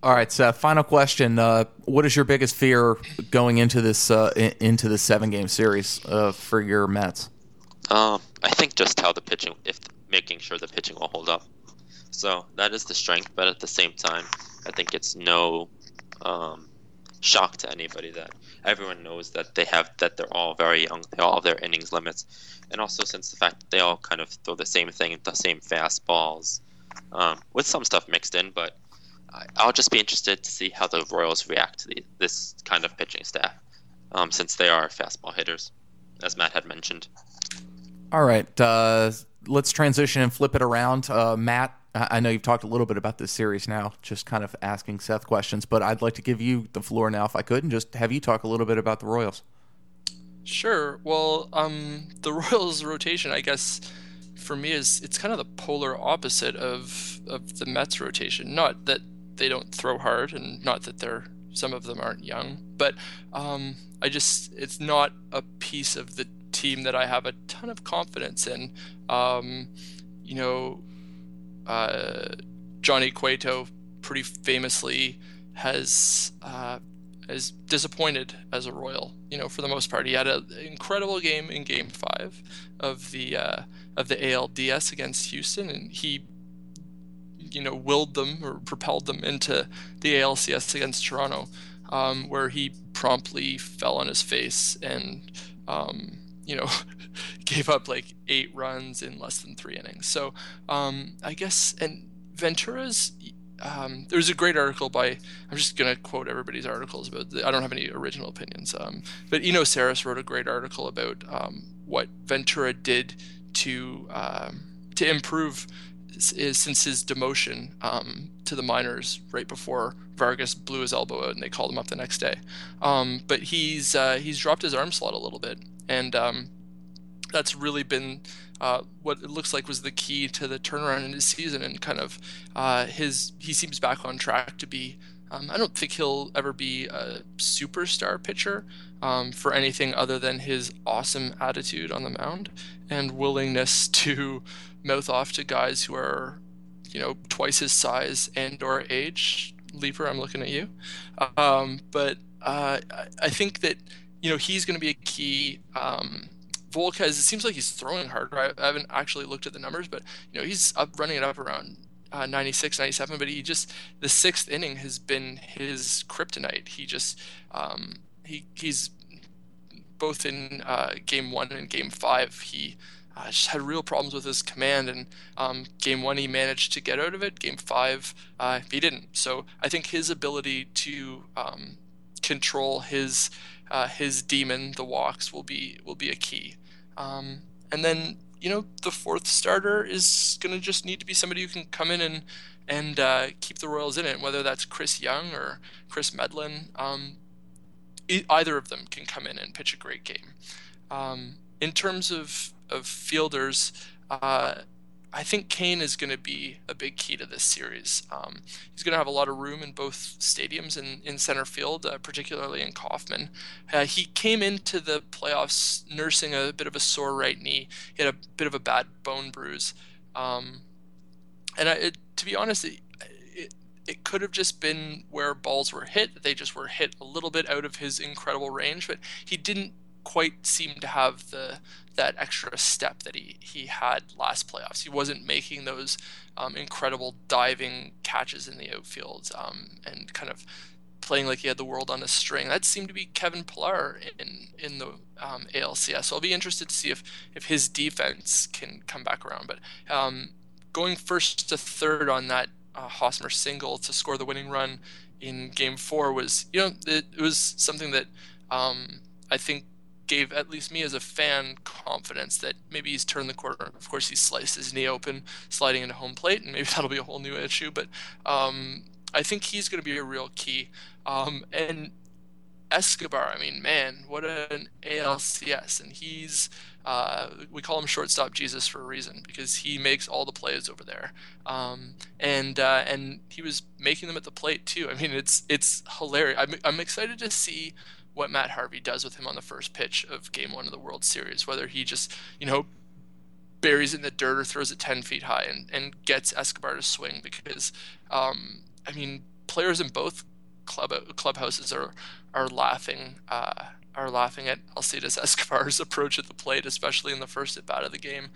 All right, Seth. Final question: uh, What is your biggest fear going into this uh, into the seven game series uh, for your Mets? Um, I think just how the pitching, if making sure the pitching will hold up. So that is the strength, but at the same time, I think it's no um, shock to anybody that everyone knows that they have that they're all very young. They all have their innings limits, and also since the fact that they all kind of throw the same thing, the same fastballs, um, with some stuff mixed in. But I'll just be interested to see how the Royals react to the, this kind of pitching staff, um, since they are fastball hitters, as Matt had mentioned. All right, uh, let's transition and flip it around. Uh, Matt, I know you've talked a little bit about this series now, just kind of asking Seth questions, but I'd like to give you the floor now, if I could, and just have you talk a little bit about the Royals. Sure. Well, um, the Royals rotation, I guess, for me is it's kind of the polar opposite of of the Mets rotation. Not that they don't throw hard, and not that they're some of them aren't young, but um, I just it's not a piece of the team that I have a ton of confidence in. Um, you know, uh, Johnny Cueto pretty famously has uh, is disappointed as a Royal. You know, for the most part, he had an incredible game in Game Five of the uh, of the ALDS against Houston, and he you know willed them or propelled them into the ALCS against Toronto, um, where he promptly fell on his face and um, you know gave up like eight runs in less than three innings. So um, I guess and Ventura's. Um, there's a great article by I'm just gonna quote everybody's articles about. I don't have any original opinions, um, but Eno Sarris wrote a great article about um, what Ventura did to um, to improve since his demotion um, to the minors right before Vargas blew his elbow out and they called him up the next day. Um, but he's uh, he's dropped his arm slot a little bit, and um, that's really been uh, what it looks like was the key to the turnaround in his season and kind of uh, his he seems back on track to be. Um, I don't think he'll ever be a superstar pitcher um, for anything other than his awesome attitude on the mound and willingness to mouth off to guys who are, you know, twice his size and or age. Leaper, I'm looking at you. Um, but uh, I think that you know he's going to be a key. Um, Volquez, it seems like he's throwing harder. I, I haven't actually looked at the numbers, but you know he's up running it up around uh, 96, 97. But he just the sixth inning has been his kryptonite. He just um, he he's both in uh, game one and game five. He uh, just had real problems with his command. And um, game one, he managed to get out of it. Game five, uh, he didn't. So I think his ability to um, control his uh, his demon, the walks, will be will be a key. Um, and then you know the fourth starter is going to just need to be somebody who can come in and and uh, keep the Royals in it, whether that's Chris Young or Chris Medlen. Um, either of them can come in and pitch a great game. Um, in terms of of fielders, uh, I think Cain is going to be a big key to this series. Um, he's going to have a lot of room in both stadiums and in center field, uh, particularly in Kauffman. Uh, he came into the playoffs nursing a bit of a sore right knee. He had a bit of a bad bone bruise. Um, and I, it, to be honest, it, it, it could have just been where balls were hit. They just were hit a little bit out of his incredible range, but he didn't quite seem to have the that extra step that he, he had last playoffs. He wasn't making those um, incredible diving catches in the outfield um, and kind of playing like he had the world on a string. That seemed to be Kevin Pillar in in the um, ALCS. So I'll be interested to see if if his defense can come back around. But um, going first to third on that uh, Hosmer single to score the winning run in Game Four was you know it, it was something that um, I think gave at least me as a fan confidence that maybe he's turned the corner. Of course, he sliced his knee open, sliding into home plate, and maybe that'll be a whole new issue. But um, I think he's going to be a real key. Um, and Escobar, I mean, man, what an ALCS, and he's uh, we call him shortstop Jesus for a reason because he makes all the plays over there, um, and uh, and he was making them at the plate too. I mean, it's it's hilarious. I'm I'm excited to see what Matt Harvey does with him on the first pitch of Game One of the World Series. Whether he just you know buries it in the dirt or throws it ten feet high and, and gets Escobar to swing because um, I mean players in both club clubhouses are are laughing uh, are laughing at Alcides Escobar's approach at the plate, especially in the first at bat of the game.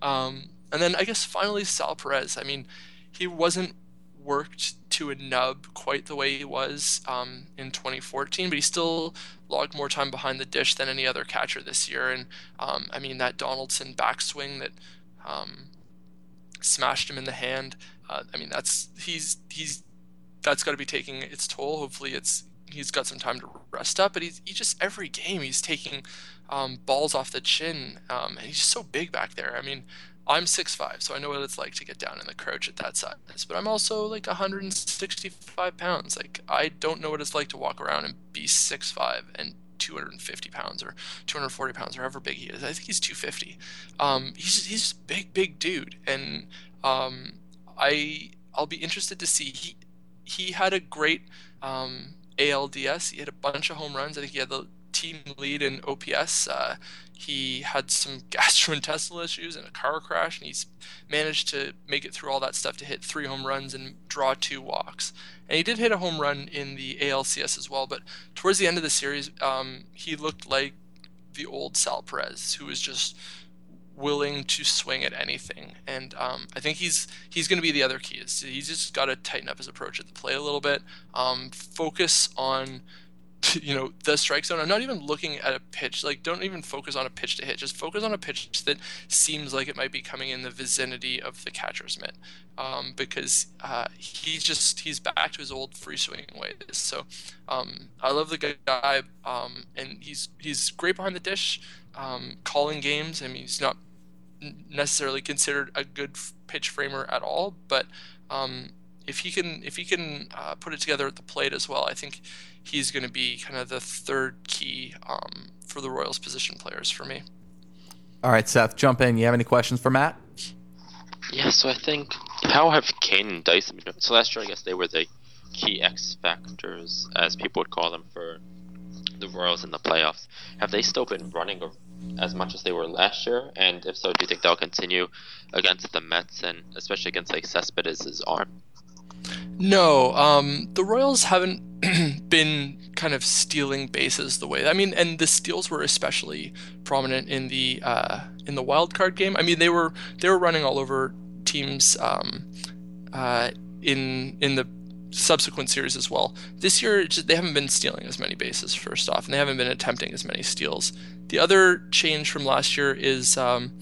Um, and then I guess finally Sal Perez. I mean, he wasn't worked to a nub quite the way he was um, in 2014, but he still logged more time behind the dish than any other catcher this year. And um, I mean that Donaldson backswing that um, smashed him in the hand. Uh, I mean that's he's he's that's got to be taking its toll. Hopefully it's he's got some time to rest up, but he's he just every game he's taking um, balls off the chin, um, and he's so big back there. I mean, I'm 6'5", so I know what it's like to get down in the crouch at that size. But I'm also like 165 pounds. Like I don't know what it's like to walk around and be 6'5", and 250 pounds or 240 pounds or however big he is. I think he's 250. Um, he's he's a big big dude, and um, I I'll be interested to see he he had a great um, ALDS. He had a bunch of home runs. I think he had the team lead in OPS. Uh, he had some gastrointestinal issues and a car crash, and he's managed to make it through all that stuff to hit three home runs and draw two walks. And he did hit a home run in the ALCS as well, but towards the end of the series, um, he looked like the old Sal Perez, who was just willing to swing at anything. And um, I think he's he's going to be the other key. Is he's just got to tighten up his approach at the play a little bit. Um, focus on you know the strike zone. I'm not even looking at a pitch. Like don't even focus on a pitch to hit. Just focus on a pitch that seems like it might be coming in the vicinity of the catcher's mitt. Um, because uh, he's just he's back to his old free swinging ways. So um, I love the guy, um, and he's he's great behind the dish, um, calling games. I mean he's not necessarily considered a good pitch framer at all, but um, if he can if he can uh, put it together at the plate as well, I think he's going to be kind of the third key um, for the Royals position players for me. All right, Seth, jump in. You have any questions for Matt? Yeah, so I think how have Cain and Dyson been? So last year, I guess they were the key X factors, as people would call them, for the Royals in the playoffs. Have they still been running as much as they were last year? And if so, do you think they'll continue against the Mets and especially against like Cespedes' arm? No, um, the Royals haven't been kind of stealing bases the way. I mean, and the steals were especially prominent in the uh, in the wild card game. I mean, they were they were running all over teams um, uh, in in the subsequent series as well. This year, they haven't been stealing as many bases. First off, and they haven't been attempting as many steals. The other change from last year is. Um,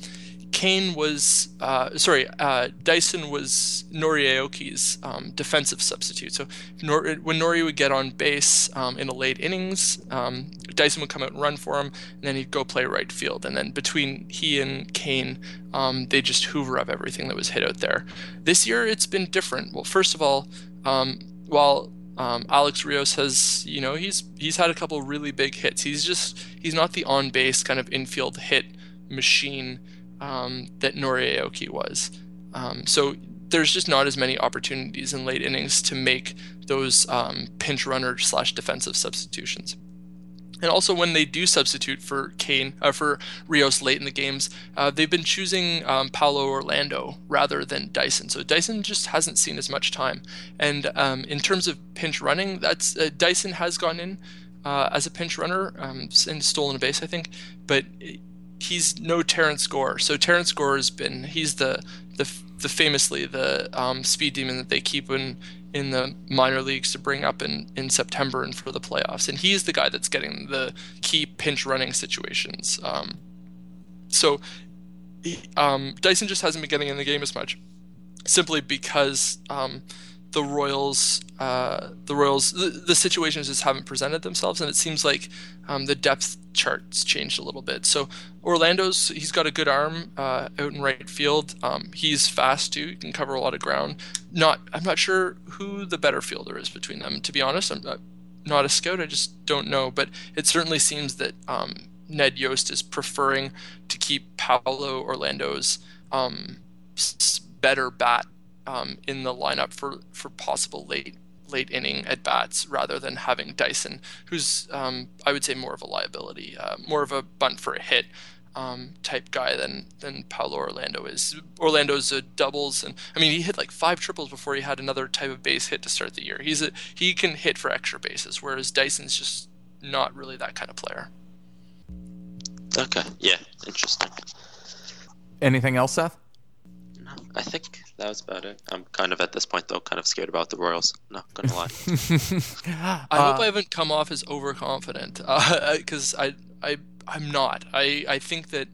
Cain was, uh, sorry, uh, Dyson was Nori Aoki's um, defensive substitute. So Nor- when Nori would get on base um, in the late innings, um, Dyson would come out and run for him, and then he'd go play right field. And then between he and Cain, um, they just hoover up everything that was hit out there. This year, it's been different. Well, first of all, um, while um, Alex Rios has, you know, he's he's had a couple really big hits. He's just he's not the on base kind of infield hit machine um, that Nori Aoki was. Um, so there's just not as many opportunities in late innings to make those um, pinch runner slash defensive substitutions. And also, when they do substitute for Cain uh, for Rios late in the games, uh, they've been choosing um, Paulo Orlando rather than Dyson. So Dyson just hasn't seen as much time. And um, in terms of pinch running, that's uh, Dyson has gone in uh, as a pinch runner um, and stolen a base, I think, but he's no Terrence Gore. So Terrence Gore has been he's the the, the famously the um, speed demon that they keep in in the minor leagues to bring up in, in September and for the playoffs. And he's the guy that's getting the key pinch running situations. Um, so um, Dyson just hasn't been getting in the game as much, simply because um, the Royals, uh, the Royals, the, the, situations just haven't presented themselves, and it seems like um, the depth charts changed a little bit. So Orlando's, he's got a good arm uh, out in right field. Um, he's fast too; he can cover a lot of ground. Not, I'm not sure who the better fielder is between them. To be honest, I'm not a scout. I just don't know, but it certainly seems that um, Ned Yost is preferring to keep Paulo Orlando's um, better bat um, in the lineup for for possible late late inning at bats rather than having Dyson, who's um, I would say more of a liability, uh, more of a bunt for a hit um, type guy than than Paulo Orlando is. Orlando's a doubles, and I mean he hit like five triples before he had another type of base hit to start the year. He's a he can hit for extra bases, whereas Dyson's just not really that kind of player. Okay, yeah, interesting. Anything else, Seth? No, I think that was about it. I'm kind of at this point though, kind of scared about the Royals. Not gonna lie. I uh, hope I haven't come off as overconfident, because uh, I I I'm not. I I think that,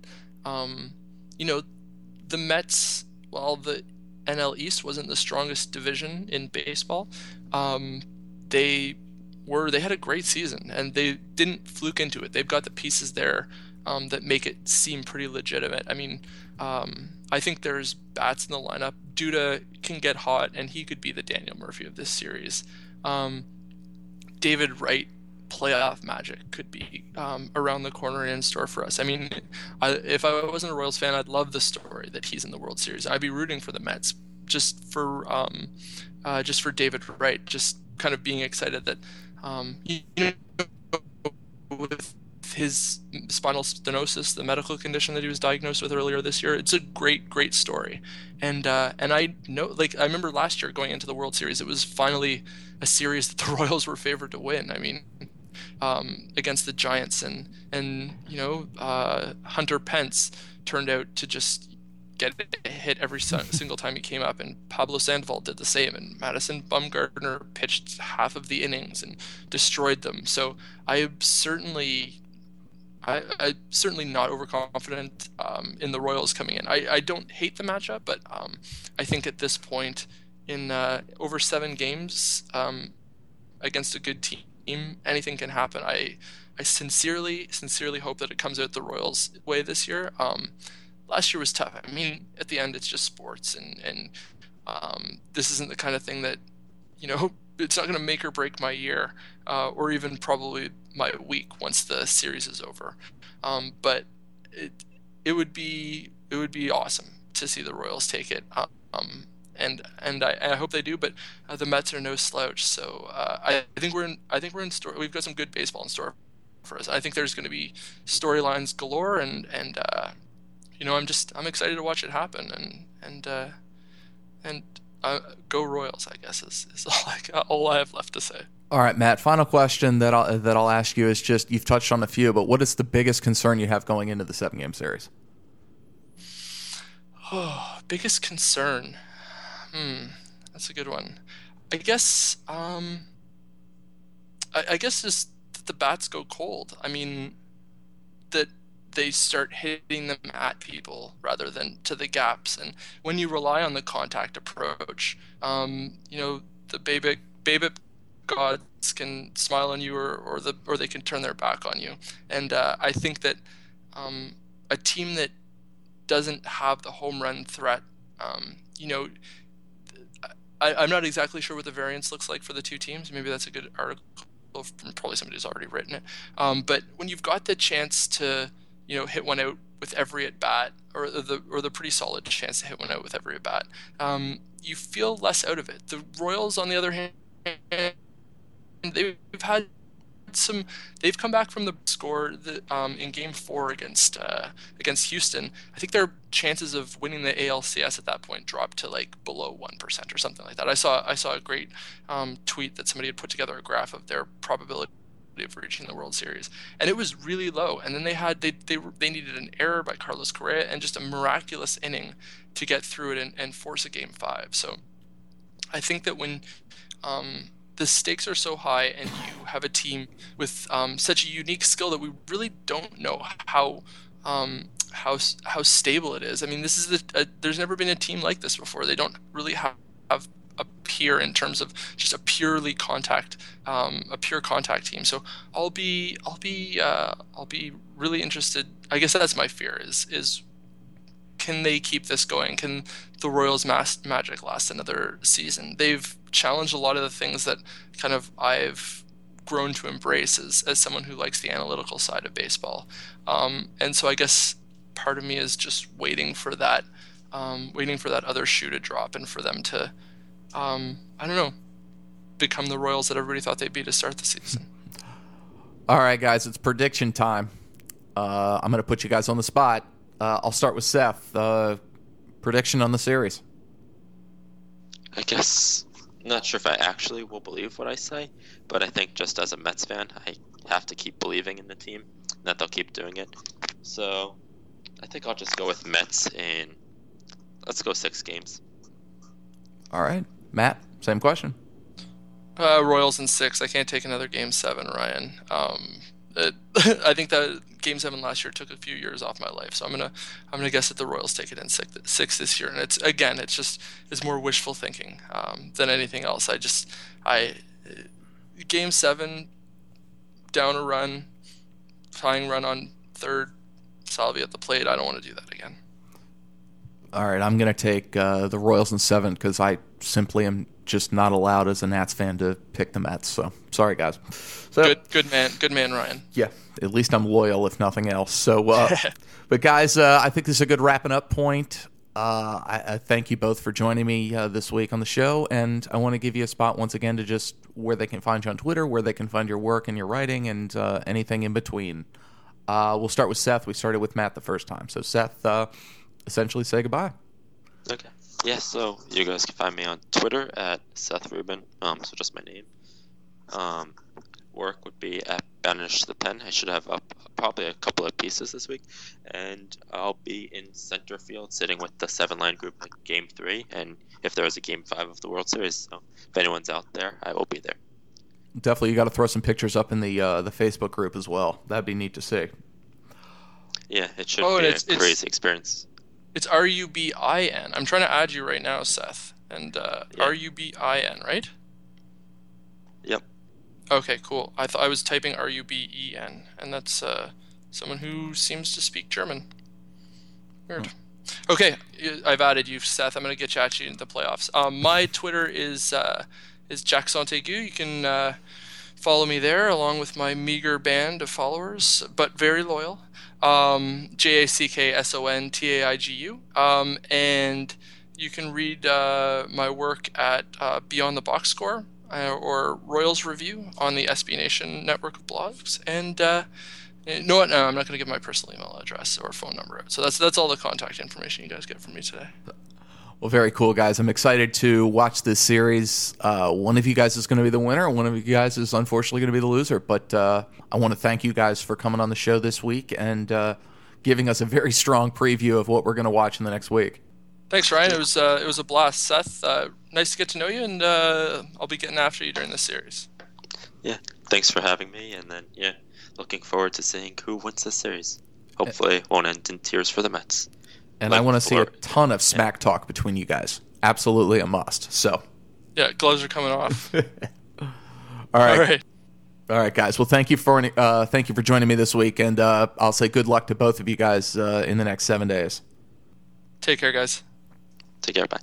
um, you know, the Mets, while the NL East wasn't the strongest division in baseball, um, they were they had a great season and they didn't fluke into it. They've got the pieces there um, that make it seem pretty legitimate. I mean, um, I think there's bats in the lineup. Duda can get hot, and he could be the Daniel Murphy of this series. Um, David Wright playoff magic could be um, around the corner and in store for us. I mean, I, if I wasn't a Royals fan, I'd love the story that he's in the World Series. I'd be rooting for the Mets just for um, uh, just for David Wright, just kind of being excited that um, you know with his spinal stenosis, the medical condition that he was diagnosed with earlier this year. It's a great, great story, and uh, and I know, like I remember last year going into the World Series, it was finally a series that the Royals were favored to win. I mean, um, against the Giants, and and you know uh, Hunter Pence turned out to just get hit every single time he came up, and Pablo Sandoval did the same, and Madison Bumgarner pitched half of the innings and destroyed them. So I certainly I, am certainly not overconfident um, in the Royals coming in. I, I don't hate the matchup, but um, I think at this point, in uh, over seven games um, against a good team, anything can happen. I I sincerely, sincerely hope that it comes out the Royals' way this year. Um, last year was tough. I mean, at the end, it's just sports, and and um, this isn't the kind of thing that you know it's not going to make or break my year, uh, or even probably my week once the series is over. Um, but it it would be it would be awesome to see the Royals take it. Um, and and I, I, hope they do. But uh, the Mets are no slouch, so uh, I, I, think we're in I think we're in store. We've got some good baseball in store for us. I think there's going to be storylines galore, and and uh, you know I'm just I'm excited to watch it happen, and and uh, and uh, go Royals, I guess is, is all, I, all I have left to say. All right, Matt. Final question that I'll that I'll ask you is just you've touched on a few, but what is the biggest concern you have going into the seven game series? Oh, biggest concern. Hmm, that's a good one. I guess. Um, I, I guess just that the bats go cold. I mean, that they start hitting them at people rather than to the gaps. And when you rely on the contact approach, um, you know, the BABIP, BABIP gods can smile on you or, or, the, or they can turn their back on you. And uh, I think that um, a team that doesn't have the home run threat, um, you know, I, am not exactly sure what the variance looks like for the two teams. Maybe that's a good article. From probably somebody who's already written it. Um, but when you've got the chance to you know hit one out with every at bat, or the or the pretty solid chance to hit one out with every at bat, um, you feel less out of it. The Royals, on the other hand, they've had some. They've come back from the score the, um, in Game Four against uh, against Houston. I think their chances of winning the ALCS at that point dropped to like below one percent or something like that. I saw I saw a great um, tweet that somebody had put together a graph of their probability of reaching the World Series, and it was really low. And then they had they they they needed an error by Carlos Correa and just a miraculous inning to get through it and, and force a Game Five. So I think that when um, the stakes are so high and you have a team with um, such a unique skill that we really don't know how um, how how stable it is. I mean, this is the, a, there's never been a team like this before. They don't really have, have peer in terms of just a purely contact um, a pure contact team. So I'll be I'll be uh, I'll be really interested. I guess that's my fear is is can they keep this going? Can the Royals' mass magic last another season? They've challenged a lot of the things that kind of I've grown to embrace as, as someone who likes the analytical side of baseball. Um, and so I guess part of me is just waiting for that, um, waiting for that other shoe to drop and for them to, um, I don't know, become the Royals that everybody thought they'd be to start the season. All right, guys, it's prediction time. Uh, I'm going to put you guys on the spot. Uh, I'll start with Seth. Uh, prediction on the series. I guess not sure if I actually will believe what I say, but I think just as a Mets fan, I have to keep believing in the team that they'll keep doing it. So I think I'll just go with Mets in let's go six games. All right, Matt, same question. Uh, Royals in six. I can't take another game seven, Ryan. Um, it, I think that game seven last year took a few years off my life, so I'm gonna I'm gonna guess that the Royals take it in six, six this year, and it's again it's just it's more wishful thinking um, than anything else. I just I game seven down a run, tying run on third, Salvi at the plate. I don't want to do that again. All right, I'm gonna take uh, the Royals in seven because I simply am just not allowed as a Nats fan to pick the Mets. So sorry, guys. So, good, good man, good man, Ryan. Yeah, at least I'm loyal, if nothing else. So, uh, but guys, uh, I think this is a good wrapping up point. Uh, I, I, thank you both for joining me uh, this week on the show, and I want to give you a spot once again to just where they can find you on Twitter, where they can find your work and your writing, and uh, anything in between. Uh, we'll start with Seth. We started with Matt the first time, so Seth, essentially say goodbye. Okay. Yeah, so you guys can find me on Twitter at Seth Rubin, um, so just my name. Um, work would be at Banish the Pen. I should have up probably a couple of pieces this week, and I'll be in center field sitting with the seven line group at Game Three, and if there is a Game Five of the World Series, so if anyone's out there, I will be there. Definitely, you got to throw some pictures up in the uh, the Facebook group as well. That'd be neat to see. Yeah, it should oh, be a crazy experience. It's R U B I N. I'm trying to add you right now, Seth. And uh, yeah. R U B I N, right? Yep. Okay, cool. I thought I was typing R U B E N, and that's uh, someone who seems to speak German. Weird. Hmm. Okay, I've added you, Seth. I'm gonna get you at you in the playoffs. Um, my Twitter is uh, is Jack Sontaigu. You can uh, follow me there, along with my meager band of followers, but very loyal um, J A C K S O N T A I G U. Um, and you can read uh, my work at uh, Beyond the Box Score uh, or Royals Review on the SB Nation network of blogs. And uh, know what? No, I'm not going to give my personal email address or phone number. So that's that's all the contact information you guys get from me today. Well, very cool, guys. I'm excited to watch this series. Uh, one of you guys is going to be the winner. One of you guys is unfortunately going to be the loser. But uh, I want to thank you guys for coming on the show this week and uh, giving us a very strong preview of what we're going to watch in the next week. Thanks, Ryan. It was uh, it was a blast, Seth. Uh, nice to get to know you, and uh, I'll be getting after you during this series. Yeah, thanks for having me, and then yeah, looking forward to seeing who wins this series. Hopefully, it won't end in tears for the Mets and like I want to see a ton of smack talk between you guys. Absolutely a must. So, yeah, gloves are coming off. All right. All right. All right, guys. Well, thank you for uh, thank you for joining me this week, and uh, I'll say good luck to both of you guys uh, in the next seven days. Take care, guys. Take care. Bye.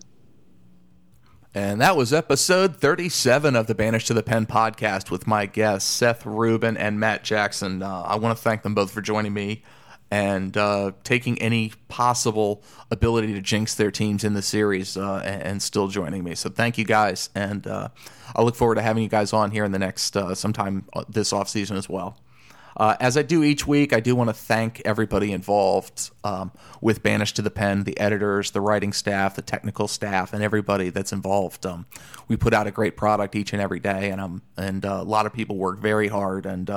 And that was episode 37 of the Banished to the Pen podcast with my guests, Seth Rubin and Matt Jackson. Uh, I want to thank them both for joining me and uh, taking any possible ability to jinx their teams in the series uh, and, still joining me. So thank you guys, and uh, I look forward to having you guys on here in the next uh, sometime uh, this off season as well. Uh, as I do each week, I do want to thank everybody involved um, with Banished to the Pen, the editors, the writing staff, the technical staff, and everybody that's involved. Um, we put out a great product each and every day, and um, and a lot of people work very hard and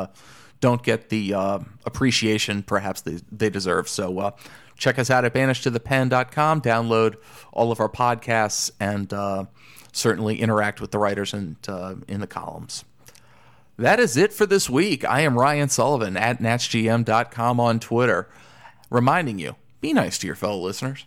don't get the uh, appreciation perhaps they, they deserve. So uh, check us out at banishedtothepen.com, download all of our podcasts, and uh, certainly interact with the writers and in the columns. That is it for this week. I am Ryan Sullivan at NatsGM.com on Twitter, reminding you be nice to your fellow listeners.